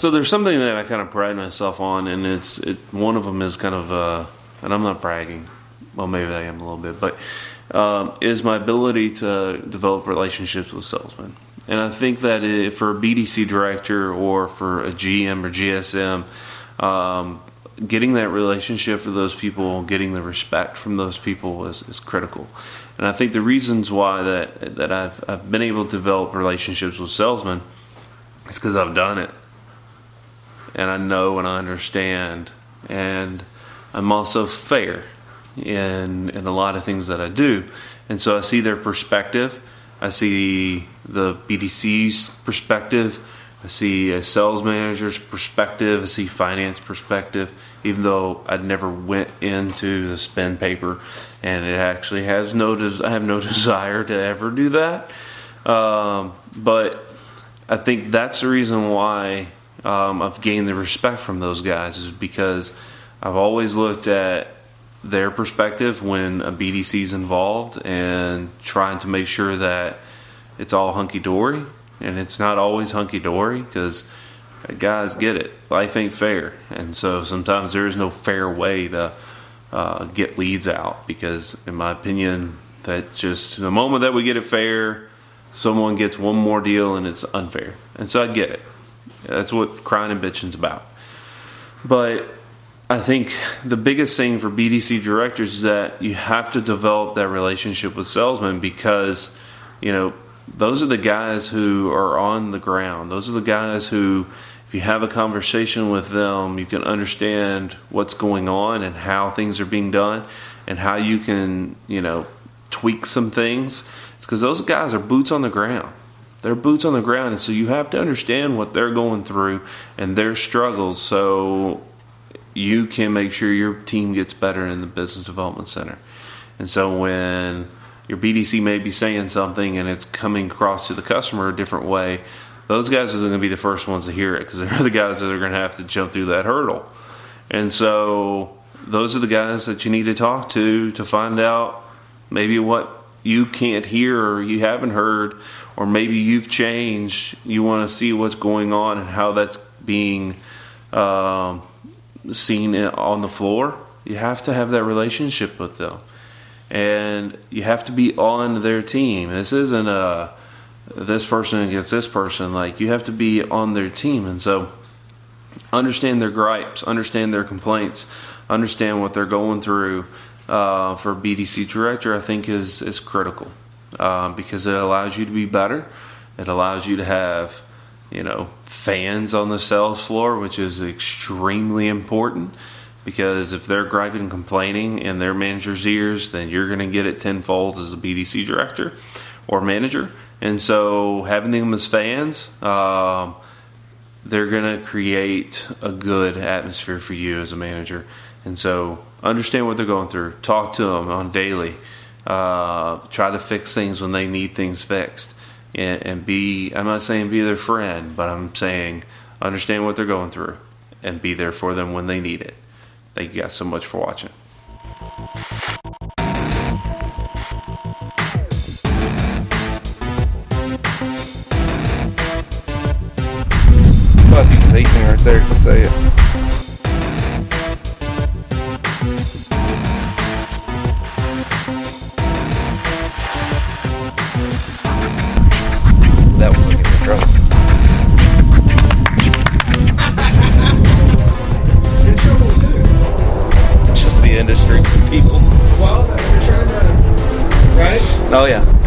so there's something that I kind of pride myself on, and it's it. One of them is kind of, uh, and I'm not bragging. Well, maybe I am a little bit, but um, is my ability to develop relationships with salesmen. And I think that if for a BDC director or for a GM or GSM, um, getting that relationship with those people, getting the respect from those people is, is critical. And I think the reasons why that that I've I've been able to develop relationships with salesmen is because I've done it, and I know and I understand, and I'm also fair in in a lot of things that I do, and so I see their perspective, I see the BDC's perspective, I see a sales manager's perspective, I see finance perspective, even though I never went into the spend paper. And it actually has no des- I have no desire to ever do that. Um, but I think that's the reason why um, I've gained the respect from those guys is because I've always looked at their perspective when a BDC is involved and trying to make sure that it's all hunky dory. And it's not always hunky dory because guys get it. Life ain't fair. And so sometimes there is no fair way to uh, get leads out because, in my opinion, that just the moment that we get it fair, someone gets one more deal and it's unfair. And so I get it. That's what crying and bitching's about. But I think the biggest thing for BDC directors is that you have to develop that relationship with salesmen because, you know, those are the guys who are on the ground. Those are the guys who if you have a conversation with them, you can understand what's going on and how things are being done and how you can, you know, tweak some things. It's because those guys are boots on the ground. They're boots on the ground, and so you have to understand what they're going through and their struggles so you can make sure your team gets better in the business development center. And so when your BDC may be saying something and it's coming across to the customer a different way, those guys are going to be the first ones to hear it because they're the guys that are going to have to jump through that hurdle. And so those are the guys that you need to talk to to find out maybe what you can't hear or you haven't heard, or maybe you've changed. You want to see what's going on and how that's being um, seen on the floor. You have to have that relationship with them, and you have to be on their team. This isn't a this person against this person. Like you have to be on their team, and so understand their gripes, understand their complaints, understand what they're going through. Uh, for BDC director, I think is is critical uh, because it allows you to be better. It allows you to have you know fans on the sales floor, which is extremely important. Because if they're griping and complaining in their manager's ears, then you're going to get it tenfold as a BDC director or manager. And so having them as fans, um, they're going to create a good atmosphere for you as a manager. And so understand what they're going through. Talk to them on daily. Uh, try to fix things when they need things fixed. And, and be, I'm not saying be their friend, but I'm saying understand what they're going through and be there for them when they need it. Thank you guys so much for watching. Fucking hate me right there to say it. Just the people. Well, you're trying to, right? Oh yeah.